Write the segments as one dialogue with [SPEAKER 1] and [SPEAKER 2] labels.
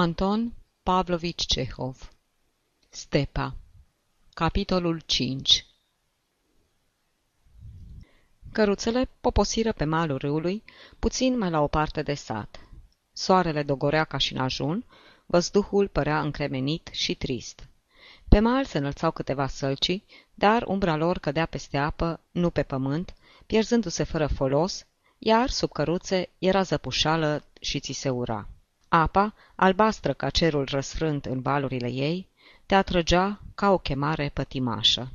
[SPEAKER 1] Anton Pavlovici Cehov Stepa Capitolul 5 Căruțele poposiră pe malul râului, puțin mai la o parte de sat. Soarele dogorea ca și în ajun, văzduhul părea încremenit și trist. Pe mal se înălțau câteva sălci, dar umbra lor cădea peste apă, nu pe pământ, pierzându-se fără folos, iar sub căruțe era zăpușală și ți se ura. Apa, albastră ca cerul răsfrânt în balurile ei, te atrăgea ca o chemare pătimașă.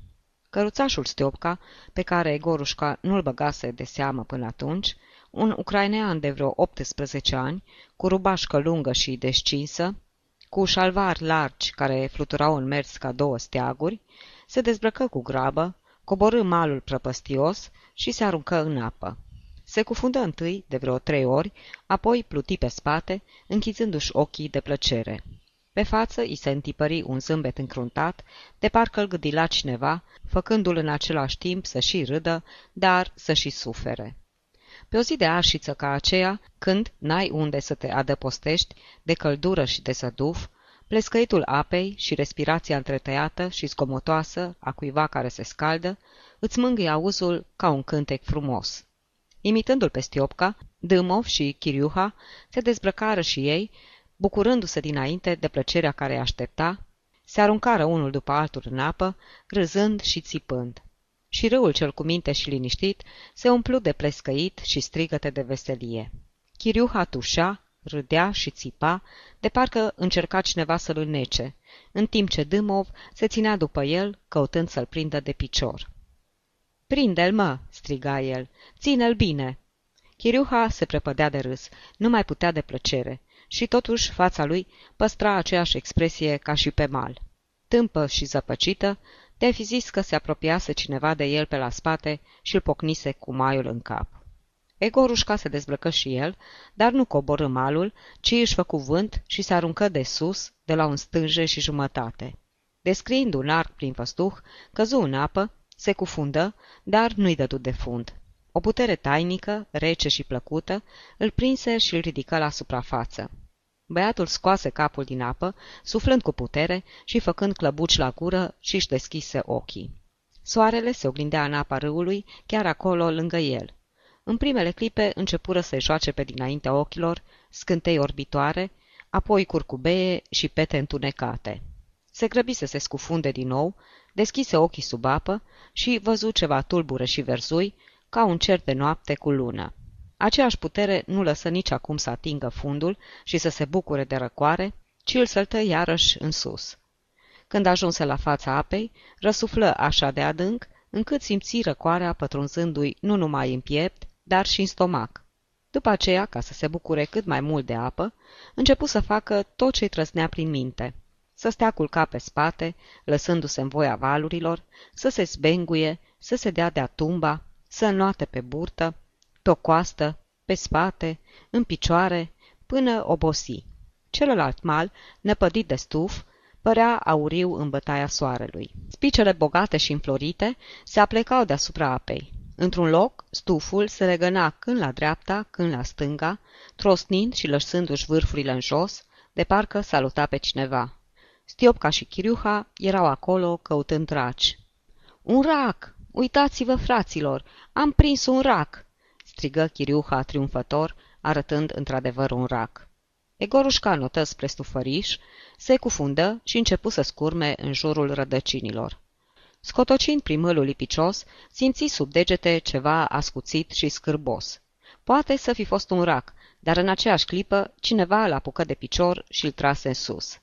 [SPEAKER 1] Căruțașul Stiopca, pe care Gorușca nu-l băgase de seamă până atunci, un ucrainean de vreo 18 ani, cu rubașcă lungă și descinsă, cu șalvari largi care fluturau în mers ca două steaguri, se dezbrăcă cu grabă, coborâ malul prăpăstios și se aruncă în apă. Se cufundă întâi de vreo trei ori, apoi pluti pe spate, închizându-și ochii de plăcere. Pe față îi se întipări un zâmbet încruntat, de parcă îl gâdila cineva, făcându-l în același timp să și râdă, dar să și sufere. Pe o zi de arșiță ca aceea, când n-ai unde să te adăpostești de căldură și de săduf, plescăitul apei și respirația întretăiată și scomotoasă a cuiva care se scaldă, îți mângâie auzul ca un cântec frumos. Imitându-l pe Stiopca, Dâmov și Chiriuha se dezbrăcară și ei, bucurându-se dinainte de plăcerea care îi aștepta, se aruncară unul după altul în apă, râzând și țipând. Și râul cel cu minte și liniștit se umplu de plescăit și strigăte de veselie. Chiriuha tușea, râdea și țipa, de parcă încerca cineva să-l înnece, în timp ce Dâmov se ținea după el, căutând să-l prindă de picior. Prinde-l, mă!" striga el. Ține-l bine!" Chiriuha se prepădea de râs, nu mai putea de plăcere, și totuși fața lui păstra aceeași expresie ca și pe mal. Tâmpă și zăpăcită, te fi zis că se apropiase cineva de el pe la spate și îl pocnise cu maiul în cap. Egorușca se dezbrăcă și el, dar nu coborâ malul, ci își făcu vânt și se aruncă de sus, de la un stânje și jumătate. Descriind un arc prin văzduh, căzu în apă se cufundă, dar nu-i dădu de fund. O putere tainică, rece și plăcută, îl prinse și îl ridică la suprafață. Băiatul scoase capul din apă, suflând cu putere și făcând clăbuci la gură și își deschise ochii. Soarele se oglindea în apa râului, chiar acolo, lângă el. În primele clipe începură să-i joace pe dinaintea ochilor, scântei orbitoare, apoi curcubeie și pete întunecate. Se grăbi să se scufunde din nou, deschise ochii sub apă și văzu ceva tulbure și verzui, ca un cer de noapte cu lună. Aceeași putere nu lăsă nici acum să atingă fundul și să se bucure de răcoare, ci îl săltă iarăși în sus. Când ajunse la fața apei, răsuflă așa de adânc, încât simți răcoarea pătrunzându-i nu numai în piept, dar și în stomac. După aceea, ca să se bucure cât mai mult de apă, începu să facă tot ce-i trăsnea prin minte – să stea culcat pe spate, lăsându-se în voia valurilor, să se zbenguie, să se dea de-a tumba, să înnoate pe burtă, pe o coastă, pe spate, în picioare, până obosi. Celălalt mal, năpădit de stuf, părea auriu în bătaia soarelui. Spicele bogate și înflorite se aplecau deasupra apei. Într-un loc, stuful se legăna când la dreapta, când la stânga, trosnind și lăsându-și vârfurile în jos, de parcă saluta pe cineva. Stiopca și Chiriuha erau acolo căutând raci. Un rac! Uitați-vă, fraților! Am prins un rac!" strigă Chiriuha triumfător, arătând într-adevăr un rac. Egorușca notă spre stufăriș, se cufundă și începu să scurme în jurul rădăcinilor. Scotocind primălul lipicios, simți sub degete ceva ascuțit și scârbos. Poate să fi fost un rac, dar în aceeași clipă cineva îl apucă de picior și îl trase în sus.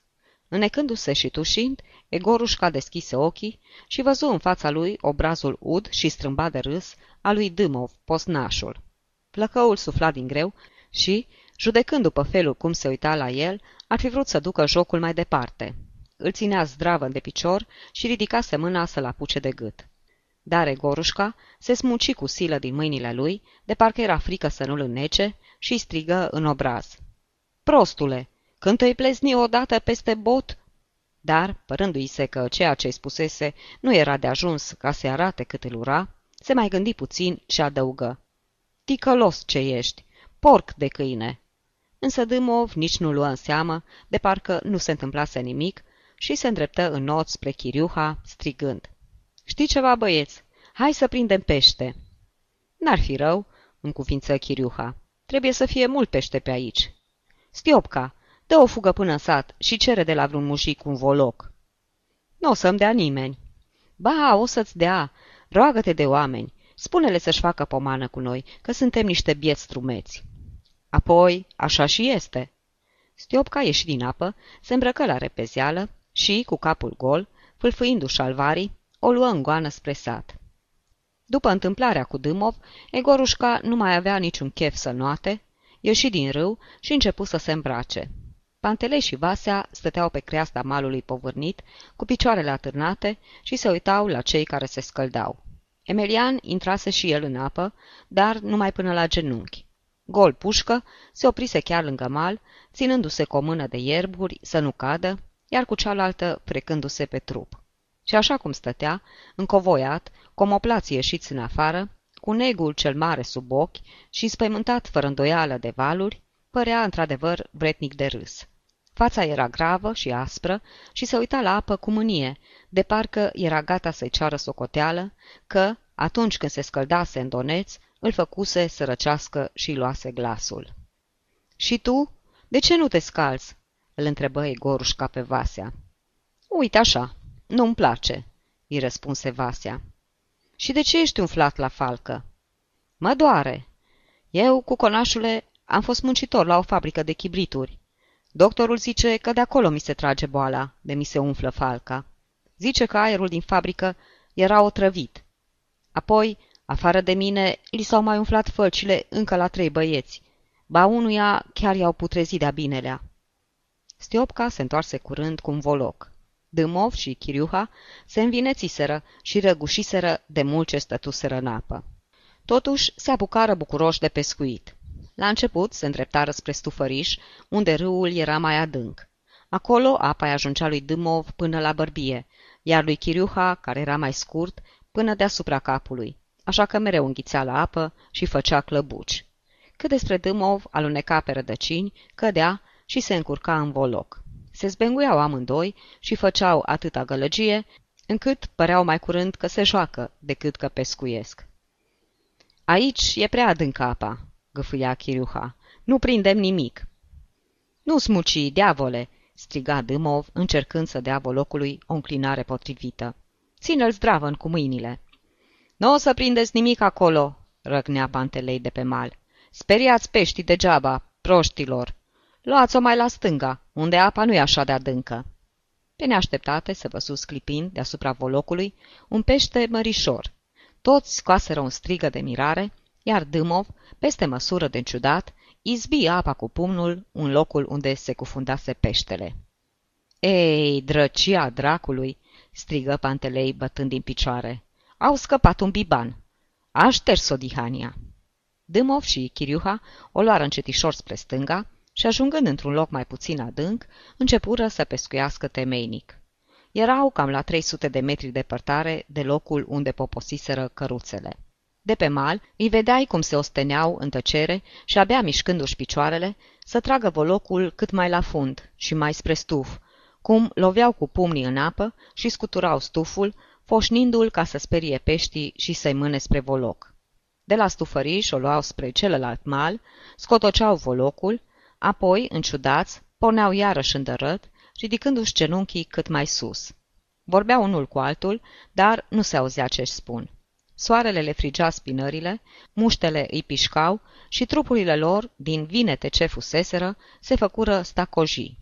[SPEAKER 1] Înecându-se și tușind, Egorușca deschise ochii și văzu în fața lui obrazul ud și strâmbat de râs a lui Dâmov, posnașul. Plăcăul sufla din greu și, judecând după felul cum se uita la el, ar fi vrut să ducă jocul mai departe. Îl ținea zdravă de picior și ridicase mâna să-l apuce de gât. Dar Egorușca se smuci cu silă din mâinile lui, de parcă era frică să nu-l înnece, și strigă în obraz. Prostule, când te-ai plezni odată peste bot? Dar, părându-i se că ceea ce spusese nu era de ajuns ca să arate cât îl ura, se mai gândi puțin și adăugă. Ticălos ce ești, porc de câine! însă Dâmov nici nu luă în seamă, de parcă nu se întâmplase nimic, și se îndreptă în not spre Chiriuha, strigând. Știi ceva, băieți? Hai să prindem pește!" N-ar fi rău," cuvință Chiriuha. Trebuie să fie mult pește pe aici." Stiopca, dă o fugă până în sat și cere de la vreun mujic un voloc." Nu o să-mi dea nimeni." Ba, o să-ți dea. Roagă-te de oameni. Spune-le să-și facă pomană cu noi, că suntem niște bieți strumeți." Apoi, așa și este." Stiopca ieși din apă, se îmbrăcă la repezeală și, cu capul gol, fâlfâindu-și șalvarii, o luă în goană spre sat. După întâmplarea cu Dâmov, Egorușca nu mai avea niciun chef să noate, ieși din râu și începu să se îmbrace. Pantelei și Vasea stăteau pe creasta malului povârnit, cu picioarele atârnate și se uitau la cei care se scăldau. Emelian intrase și el în apă, dar numai până la genunchi. Gol pușcă se oprise chiar lângă mal, ținându-se cu o mână de ierburi să nu cadă, iar cu cealaltă frecându-se pe trup. Și așa cum stătea, încovoiat, cu omoplații ieșiți în afară, cu negul cel mare sub ochi și spăimântat fără îndoială de valuri, părea într-adevăr vretnic de râs. Fața era gravă și aspră și se uita la apă cu mânie, de parcă era gata să-i ceară socoteală, că, atunci când se scăldase în doneț, îl făcuse să răcească și luase glasul. Și tu? De ce nu te scalzi?" îl întrebă Egorușca pe Vasea. Uite așa, nu-mi place," îi răspunse Vasea. Și de ce ești umflat la falcă?" Mă doare. Eu, cu conașule, am fost muncitor la o fabrică de chibrituri. Doctorul zice că de acolo mi se trage boala, de mi se umflă falca. Zice că aerul din fabrică era otrăvit. Apoi, afară de mine, li s-au mai umflat fălcile încă la trei băieți. Ba unuia chiar i-au putrezit de-a binelea. Stiopca se întoarse curând cu un voloc. Dâmov și Chiriuha se învinețiseră și răgușiseră de mult ce stătuseră în apă. Totuși se apucară bucuroși de pescuit. La început se îndreptară spre Stufăriș, unde râul era mai adânc. Acolo apa îi ajungea lui Dâmov până la bărbie, iar lui Chiriuha, care era mai scurt, până deasupra capului, așa că mereu înghițea la apă și făcea clăbuci. Cât despre Dâmov, aluneca pe rădăcini, cădea și se încurca în voloc. Se zbenguiau amândoi și făceau atâta gălăgie, încât păreau mai curând că se joacă decât că pescuiesc. Aici e prea adâncă apa, gâfâia Chiriuha. Nu prindem nimic. Nu smuci, diavole, striga Dâmov, încercând să dea volocului o înclinare potrivită. Ține-l zdravăn cu mâinile. Nu o să prindeți nimic acolo, răgnea Pantelei de pe mal. Speriați peștii degeaba, proștilor. Luați-o mai la stânga, unde apa nu e așa de adâncă. Pe neașteptate se văzu sclipind deasupra volocului un pește mărișor. Toți scoaseră un strigă de mirare, iar Dâmov, peste măsură de ciudat, izbi apa cu pumnul în locul unde se cufundase peștele. Ei, drăcia dracului!" strigă Pantelei bătând din picioare. Au scăpat un biban. A șters-o dihania. Dâmov și Chiriuha o luară încetișor spre stânga și, ajungând într-un loc mai puțin adânc, începură să pescuiască temeinic. Erau cam la 300 de metri departare de locul unde poposiseră căruțele. De pe mal îi vedeai cum se osteneau în tăcere și abia mișcându-și picioarele să tragă volocul cât mai la fund și mai spre stuf, cum loveau cu pumnii în apă și scuturau stuful, foșnindu-l ca să sperie peștii și să-i mâne spre voloc. De la stufăriș o luau spre celălalt mal, scotoceau volocul, apoi, înciudați, porneau iarăși îndărât, ridicându-și genunchii cât mai sus. Vorbeau unul cu altul, dar nu se auzea ce-și spun. Soarele le frigea spinările, muștele îi pișcau și trupurile lor, din vinete ce fuseseră, se făcură stacojii.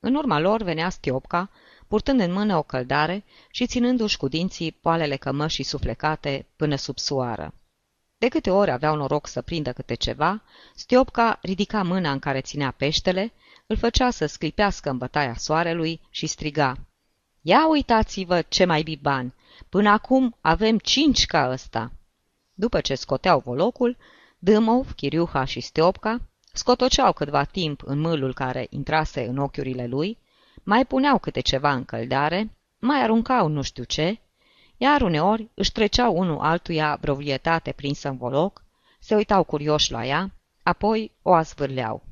[SPEAKER 1] În urma lor venea Stiopca, purtând în mână o căldare și ținându-și cu dinții poalele cămășii suflecate până sub soară. De câte ori aveau noroc să prindă câte ceva, Stiopca ridica mâna în care ținea peștele, îl făcea să sclipească în bătaia soarelui și striga. Ia uitați-vă ce mai biban! Până acum avem cinci ca ăsta!" După ce scoteau volocul, Dâmov, Chiriuha și Stiopca scotoceau câtva timp în mâlul care intrase în ochiurile lui, mai puneau câte ceva în căldare, mai aruncau nu știu ce, iar uneori își treceau unul altuia vreo vietate prinsă în voloc, se uitau curioși la ea, apoi o azvârleau.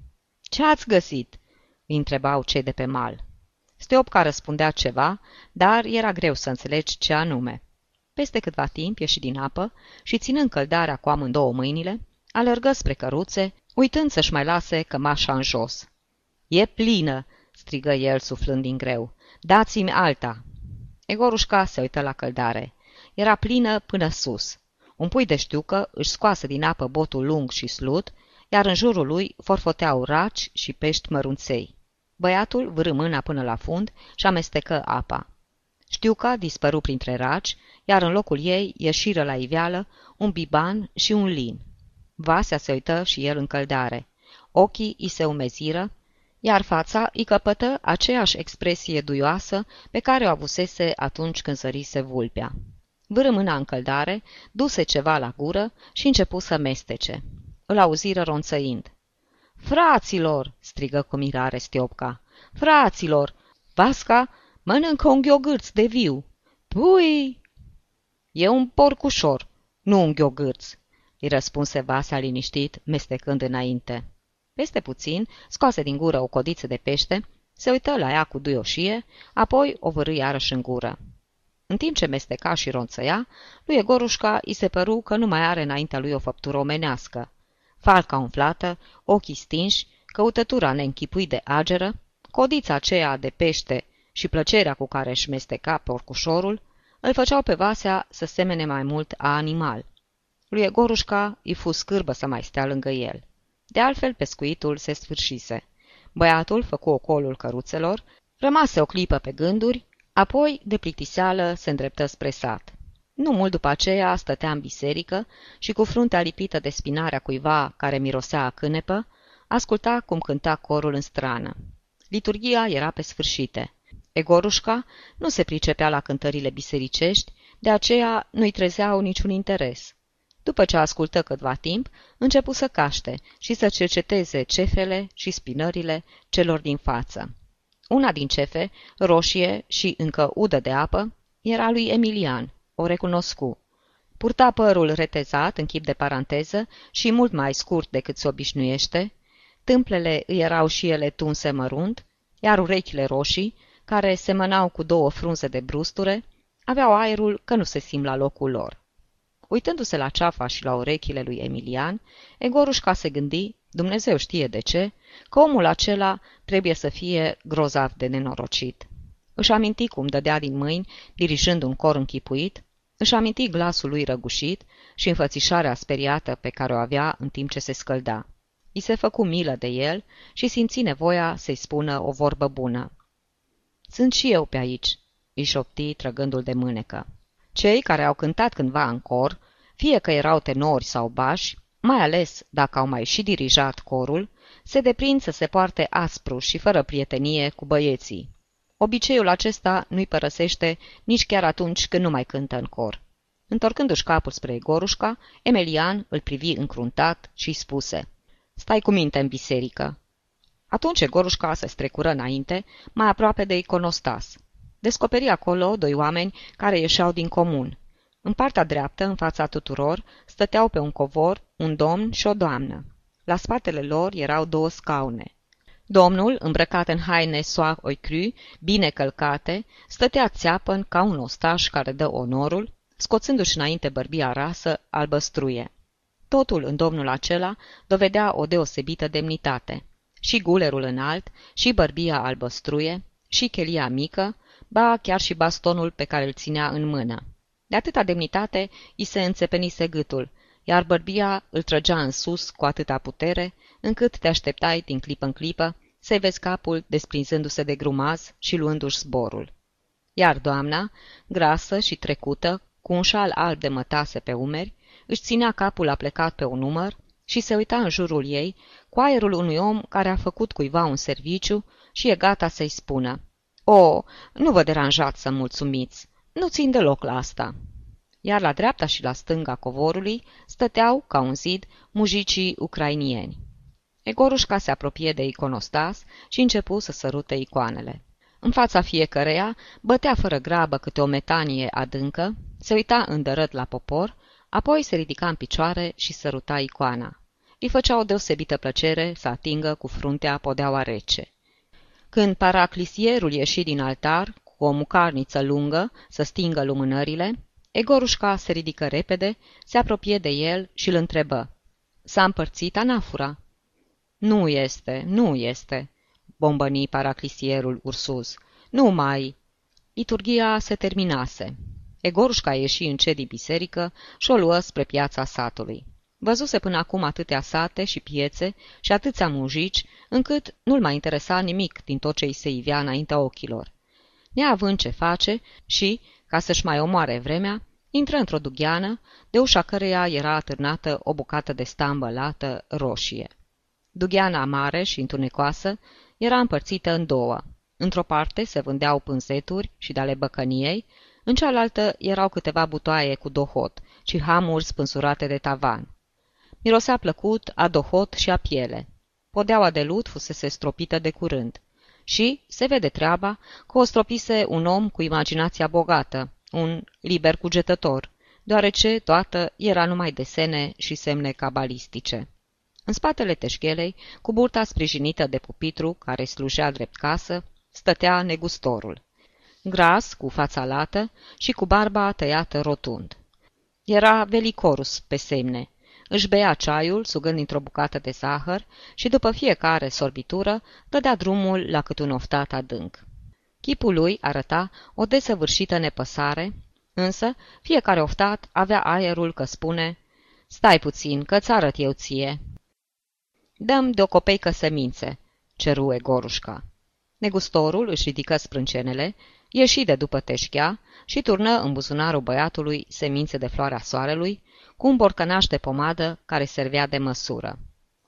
[SPEAKER 1] Ce ați găsit?" îi întrebau cei de pe mal. Steopca răspundea ceva, dar era greu să înțelegi ce anume. Peste câtva timp ieși din apă și, ținând căldarea cu amândouă mâinile, alergă spre căruțe, uitând să-și mai lase cămașa în jos. E plină!" strigă el, suflând din greu. Dați-mi alta!" Egorușca se uită la căldare. Era plină până sus. Un pui de știucă își scoase din apă botul lung și slut, iar în jurul lui forfoteau raci și pești mărunței. Băiatul vârâ mâna până la fund și amestecă apa. Știuca dispăru printre raci, iar în locul ei ieșiră la iveală un biban și un lin. Vasea se uită și el în căldare. Ochii îi se umeziră, iar fața îi căpătă aceeași expresie duioasă pe care o avusese atunci când zărise vulpea. Vâră mâna în căldare, duse ceva la gură și începu să mestece. Îl auziră ronțăind. Fraților!" strigă cu mirare Stiopca. Fraților! Vasca mănâncă un gheogârț de viu. Pui! E un porcușor, nu un gheogârț, îi răspunse Vasea liniștit, mestecând înainte. Peste puțin, scoase din gură o codiță de pește, se uită la ea cu duioșie, apoi o vârâi iarăși în gură. În timp ce mesteca și ronțăia, lui Egorușca îi se păru că nu mai are înaintea lui o făptură omenească. Falca umflată, ochii stinși, căutătura neînchipui de ageră, codița aceea de pește și plăcerea cu care își mesteca porcușorul, îl făceau pe Vasea să semene mai mult a animal. Lui Egorușca îi fu scârbă să mai stea lângă el. De altfel, pescuitul se sfârșise. Băiatul făcu ocolul căruțelor, rămase o clipă pe gânduri, apoi, de plictiseală, se îndreptă spre sat. Nu mult după aceea stătea în biserică și cu fruntea lipită de spinarea cuiva care mirosea a cânepă, asculta cum cânta corul în strană. Liturgia era pe sfârșite. Egorușca nu se pricepea la cântările bisericești, de aceea nu-i trezeau niciun interes. După ce ascultă câtva timp, începu să caște și să cerceteze cefele și spinările celor din față. Una din cefe, roșie și încă udă de apă, era lui Emilian, o recunoscu. Purta părul retezat în chip de paranteză și mult mai scurt decât se obișnuiește, tâmplele îi erau și ele tunse mărunt, iar urechile roșii, care semănau cu două frunze de brusture, aveau aerul că nu se simt la locul lor. Uitându-se la ceafa și la urechile lui Emilian, Egorușca se gândi, Dumnezeu știe de ce, că omul acela trebuie să fie grozav de nenorocit. Își aminti cum dădea din mâini, dirijând un cor închipuit, își aminti glasul lui răgușit și înfățișarea speriată pe care o avea în timp ce se scălda. I se făcu milă de el și simți nevoia să-i spună o vorbă bună. Sunt și eu pe aici," îi șopti trăgându-l de mânecă. Cei care au cântat cândva în cor, fie că erau tenori sau bași, mai ales dacă au mai și dirijat corul, se deprind să se poarte aspru și fără prietenie cu băieții. Obiceiul acesta nu-i părăsește nici chiar atunci când nu mai cântă în cor. Întorcându-și capul spre Gorușca, Emelian îl privi încruntat și spuse Stai cu minte în biserică. Atunci Gorușca se strecură înainte, mai aproape de iconostas. Descoperi acolo doi oameni care ieșeau din comun. În partea dreaptă, în fața tuturor, stăteau pe un covor un domn și o doamnă. La spatele lor erau două scaune. Domnul, îmbrăcat în haine soa oicru, bine călcate, stătea țeapăn ca un ostaș care dă onorul, scoțându-și înainte bărbia rasă albăstruie. Totul în domnul acela dovedea o deosebită demnitate. Și gulerul înalt, și bărbia albăstruie, și chelia mică, ba chiar și bastonul pe care îl ținea în mână. De atâta demnitate, i se înțepenise gâtul, iar bărbia îl trăgea în sus cu atâta putere, încât te așteptai din clipă în clipă să-i vezi capul desprinzându-se de grumaz și luându-și zborul. Iar doamna, grasă și trecută, cu un șal alb de mătase pe umeri, își ținea capul aplecat pe un număr și se uita în jurul ei cu aerul unui om care a făcut cuiva un serviciu și e gata să-i spună O, nu vă deranjați să mulțumiți, nu țin deloc la asta." Iar la dreapta și la stânga covorului stăteau, ca un zid, mujicii ucrainieni. Egorușca se apropie de iconostas și începu să sărute icoanele. În fața fiecăreia bătea fără grabă câte o metanie adâncă, se uita îndărât la popor, apoi se ridica în picioare și săruta icoana. îi făcea o deosebită plăcere să atingă cu fruntea podeaua rece. Când paraclisierul ieși din altar, cu o mucarniță lungă, să stingă lumânările, Egorușca se ridică repede, se apropie de el și îl întrebă. S-a împărțit anafura. Nu este, nu este, bombăni paraclisierul ursuz. Nu mai... Liturgia se terminase. Egorușca ieși încet din biserică și o luă spre piața satului. Văzuse până acum atâtea sate și piețe și atâția mujici, încât nu-l mai interesa nimic din tot ce îi se ivea înaintea ochilor. Neavând ce face și, ca să-și mai omoare vremea, intră într-o dugheană, de ușa căreia era atârnată o bucată de stambă lată roșie. Dugheana mare și întunecoasă era împărțită în două. Într-o parte se vândeau pânzeturi și de-ale băcăniei, în cealaltă erau câteva butoaie cu dohot și hamuri spânsurate de tavan. Mirosea plăcut a dohot și a piele. Podeaua de lut fusese stropită de curând. Și se vede treaba că o stropise un om cu imaginația bogată, un liber cugetător, deoarece toată era numai desene și semne cabalistice. În spatele teșghelei, cu burta sprijinită de pupitru care slujea drept casă, stătea negustorul. Gras, cu fața lată și cu barba tăiată rotund. Era velicorus pe semne. Își bea ceaiul, sugând dintr-o bucată de zahăr și după fiecare sorbitură dădea drumul la cât un oftat adânc. Chipul lui arăta o desăvârșită nepăsare, însă fiecare oftat avea aerul că spune Stai puțin, că-ți arăt eu ție." Dăm de o copeică semințe," ceru Egorușca. Negustorul își ridică sprâncenele, ieși de după teșchea și turnă în buzunarul băiatului semințe de floarea soarelui, cu un borcănaș de pomadă care servea de măsură.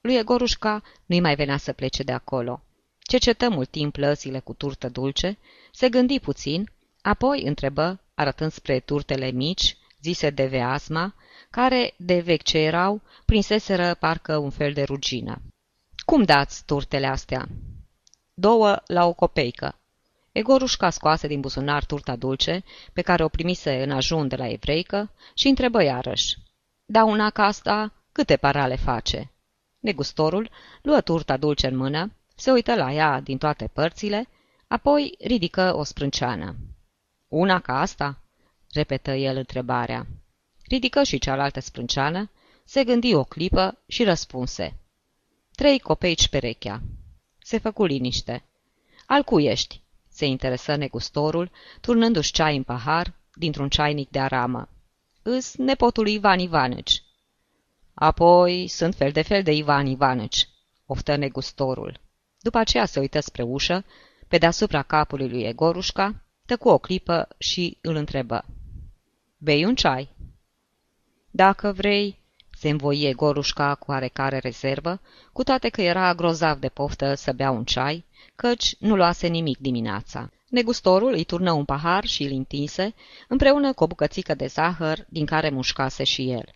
[SPEAKER 1] Lui Egorușca nu-i mai venea să plece de acolo. Cercetă mult timp lăsile cu turtă dulce, se gândi puțin, apoi întrebă, arătând spre turtele mici, zise de veasma, care, de vechi ce erau, prinseseră parcă un fel de rugină. Cum dați turtele astea?" Două la o copeică." Egorușca scoase din buzunar turta dulce, pe care o primise în ajun de la evreică, și întrebă iarăși. Da una ca asta, câte parale face?" Negustorul luă turta dulce în mână, se uită la ea din toate părțile, apoi ridică o sprânceană. Una ca asta?" repetă el întrebarea. Ridică și cealaltă sprânceană, se gândi o clipă și răspunse. Trei copeici perechea. Se făcu liniște. Al cui ești? se interesă negustorul, turnându-și ceai în pahar dintr-un ceainic de aramă. Îs nepotul Ivan Ivanici. Apoi sunt fel de fel de Ivan Ivanici, oftă negustorul. După aceea se uită spre ușă, pe deasupra capului lui Egorușca, tăcu o clipă și îl întrebă. Bei un ceai?" Dacă vrei," se învoie Gorușca cu oarecare rezervă, cu toate că era grozav de poftă să bea un ceai, căci nu luase nimic dimineața. Negustorul îi turnă un pahar și îl întinse, împreună cu o bucățică de zahăr, din care mușcase și el.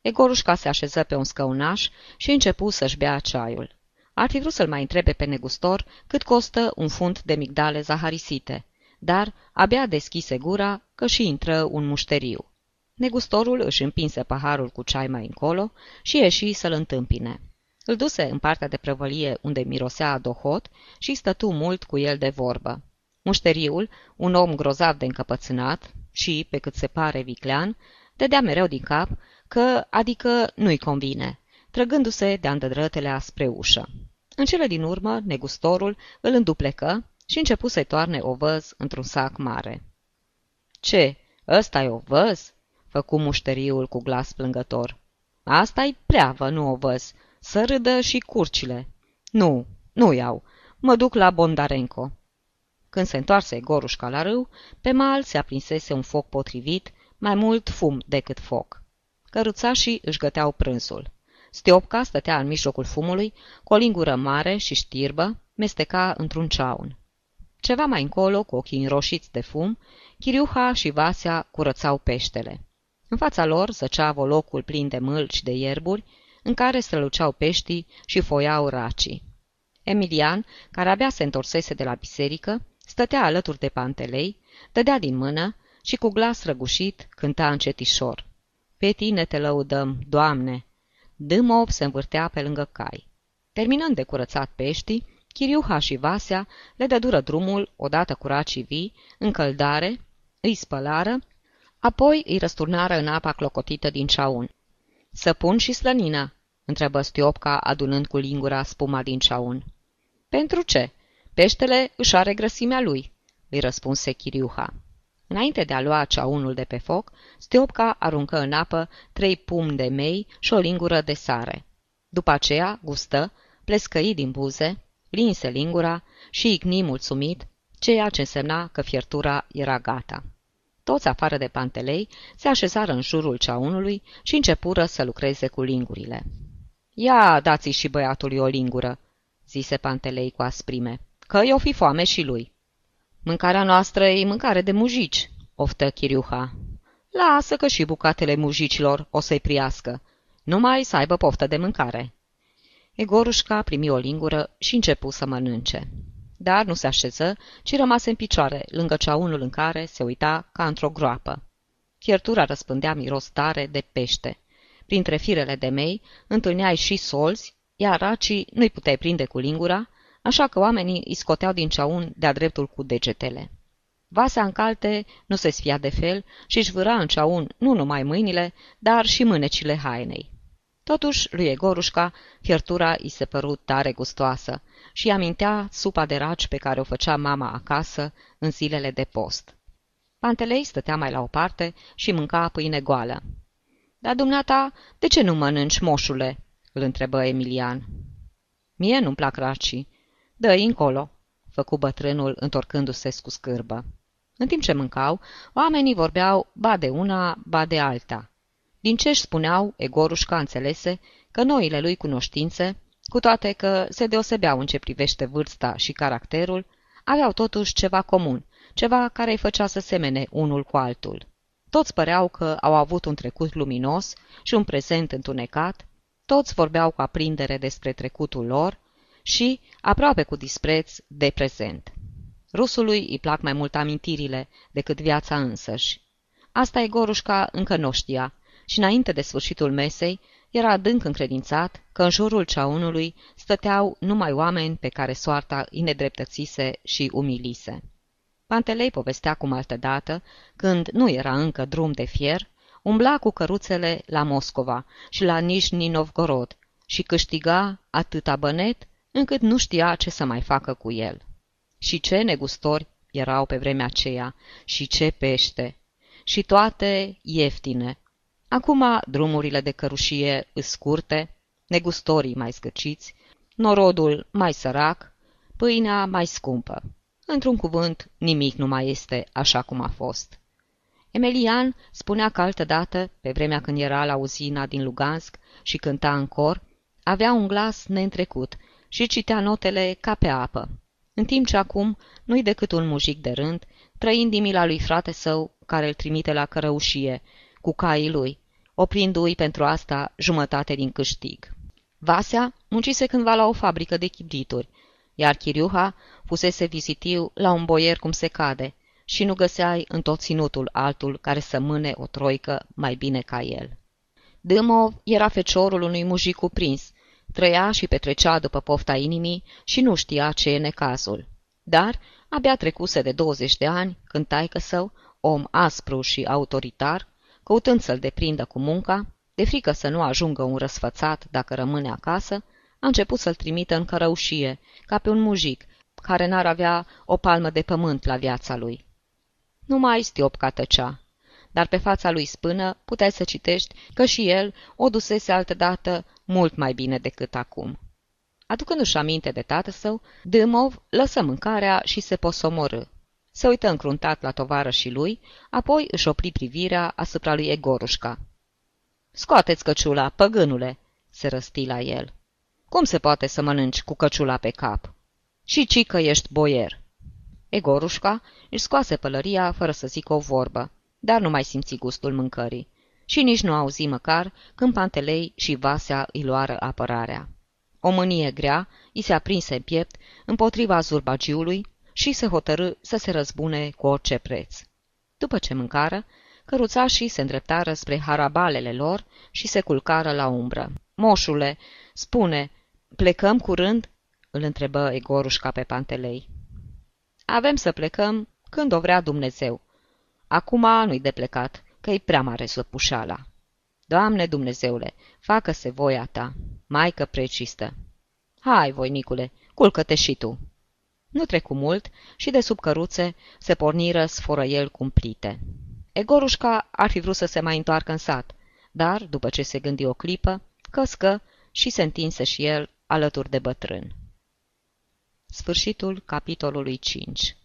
[SPEAKER 1] Egorușca se așeză pe un scăunaș și începu să-și bea ceaiul. Ar fi vrut să-l mai întrebe pe negustor cât costă un funt de migdale zaharisite, dar abia deschise gura că și intră un mușteriu. Negustorul își împinse paharul cu ceai mai încolo și ieși să-l întâmpine. Îl duse în partea de prăvălie unde mirosea dohot și stătu mult cu el de vorbă. Mușteriul, un om grozav de încăpățânat și, pe cât se pare viclean, dădea mereu din cap că, adică, nu-i convine, trăgându-se de andădrătelea spre ușă. În cele din urmă, negustorul îl înduplecă și începu să-i toarne ovăz într-un sac mare. Ce, ăsta e ovăz?" Făcu mușteriul cu glas plângător. Asta-i pleavă, nu o văz. Să râdă și curcile. Nu, nu iau. Mă duc la Bondarenco. Când se întoarse Gorușca la râu, pe mal se aprinsese un foc potrivit, mai mult fum decât foc. Căruțașii își găteau prânzul. Stiopca stătea în mijlocul fumului, cu o lingură mare și știrbă, mesteca într-un ceaun. Ceva mai încolo, cu ochii înroșiți de fum, Chiriuha și Vasea curățau peștele. În fața lor zăcea volocul plin de mâlci de ierburi, în care străluceau peștii și foiau racii. Emilian, care abia se întorsese de la biserică, stătea alături de pantelei, dădea din mână și cu glas răgușit cânta încetișor. Pe tine te lăudăm, Doamne! Dâmov se învârtea pe lângă cai. Terminând de curățat peștii, Chiriuha și Vasea le dădură drumul, odată cu racii vii, încăldare, îi spălară, apoi îi răsturnară în apa clocotită din ceaun. Să pun și slănina?" întrebă Stiopca, adunând cu lingura spuma din ceaun. Pentru ce? Peștele își are grăsimea lui," îi răspunse Chiriuha. Înainte de a lua ceaunul de pe foc, Stiopca aruncă în apă trei pumni de mei și o lingură de sare. După aceea gustă, plescăi din buze, linse lingura și igni mulțumit, ceea ce însemna că fiertura era gata. Toți afară de pantelei se așezară în jurul ceaunului și începură să lucreze cu lingurile. Ia, dați și băiatului o lingură, zise pantelei cu asprime, că i-o fi foame și lui. Mâncarea noastră e mâncare de mujici, oftă Chiriuha. Lasă că și bucatele mujicilor o să-i priască, numai să aibă poftă de mâncare. Egorușca primi o lingură și începu să mănânce. Dar nu se așeză, ci rămase în picioare, lângă ceaunul în care se uita ca într-o groapă. Fiertura răspândea miros tare de pește. Printre firele de mei întâlneai și solzi, iar racii nu-i puteai prinde cu lingura, așa că oamenii îi scoteau din ceaun de-a dreptul cu degetele. Vasa în calte nu se sfia de fel și își vâra în ceaun nu numai mâinile, dar și mânecile hainei. Totuși, lui Egorușca, fiertura îi se părut tare gustoasă și amintea supa de raci pe care o făcea mama acasă în zilele de post. Pantelei stătea mai la o parte și mânca pâine goală. Dar dumneata, de ce nu mănânci, moșule?" îl întrebă Emilian. Mie nu-mi plac racii. Dă-i încolo," făcu bătrânul, întorcându-se cu scârbă. În timp ce mâncau, oamenii vorbeau ba de una, ba de alta. Din ce își spuneau, Egorușca înțelese că noile lui cunoștințe, cu toate că se deosebeau în ce privește vârsta și caracterul, aveau totuși ceva comun, ceva care îi făcea să semene unul cu altul. Toți păreau că au avut un trecut luminos și un prezent întunecat, toți vorbeau cu aprindere despre trecutul lor și, aproape cu dispreț, de prezent. Rusului îi plac mai mult amintirile decât viața însăși. Asta e Gorușca încă nu știa și înainte de sfârșitul mesei era adânc încredințat că în jurul ceaunului stăteau numai oameni pe care soarta îi nedreptățise și umilise. Pantelei povestea cum altădată, când nu era încă drum de fier, umbla cu căruțele la Moscova și la Nijni Novgorod și câștiga atâta bănet încât nu știa ce să mai facă cu el. Și ce negustori erau pe vremea aceea, și ce pește, și toate ieftine. Acum drumurile de cărușie îs scurte, negustorii mai zgăciți, norodul mai sărac, pâinea mai scumpă. Într-un cuvânt, nimic nu mai este așa cum a fost. Emelian spunea că altădată, pe vremea când era la uzina din Lugansk și cânta în cor, avea un glas neîntrecut și citea notele ca pe apă, în timp ce acum nu-i decât un mujic de rând, trăind din mila lui frate său, care îl trimite la cărăușie, cu caii lui, oprindu-i pentru asta jumătate din câștig. Vasea muncise cândva la o fabrică de chibrituri, iar Chiriuha fusese vizitiu la un boier cum se cade și nu găseai în tot ținutul altul care să mâne o troică mai bine ca el. Dâmov era feciorul unui mujic cuprins, trăia și petrecea după pofta inimii și nu știa ce e necazul. Dar, abia trecuse de 20 de ani, când taică său, om aspru și autoritar, căutând să-l deprindă cu munca, de frică să nu ajungă un răsfățat dacă rămâne acasă, a început să-l trimită în cărăușie, ca pe un mujic, care n-ar avea o palmă de pământ la viața lui. Numai Stiopca tăcea, dar pe fața lui spână puteai să citești că și el o dusese altădată mult mai bine decât acum. Aducându-și aminte de tată său, Dâmov lăsă mâncarea și se posomorâ. Se uită încruntat la tovară și lui, apoi își opri privirea asupra lui Egorușca. Scoateți căciula, păgânule!" se răsti la el. Cum se poate să mănânci cu căciula pe cap? Și ci că ești boier!" Egorușca își scoase pălăria fără să zică o vorbă, dar nu mai simți gustul mâncării și nici nu auzi măcar când Pantelei și Vasea îi luară apărarea. O mânie grea îi se aprinse în piept împotriva zurbagiului și se hotărâ să se răzbune cu orice preț. După ce mâncară, căruțașii se îndreptară spre harabalele lor și se culcară la umbră. Moșule, spune, plecăm curând?" îl întrebă Egorușca pe Pantelei. Avem să plecăm când o vrea Dumnezeu. Acum nu-i de plecat, că-i prea mare slăpușala. Doamne Dumnezeule, facă-se voia ta, Maică precistă. Hai, voinicule, culcă-te și tu. Nu trecu mult și de sub căruțe se porniră sforăiel cumplite. Egorușca ar fi vrut să se mai întoarcă în sat, dar, după ce se gândi o clipă, căscă și se întinse și el alături de bătrân. Sfârșitul capitolului 5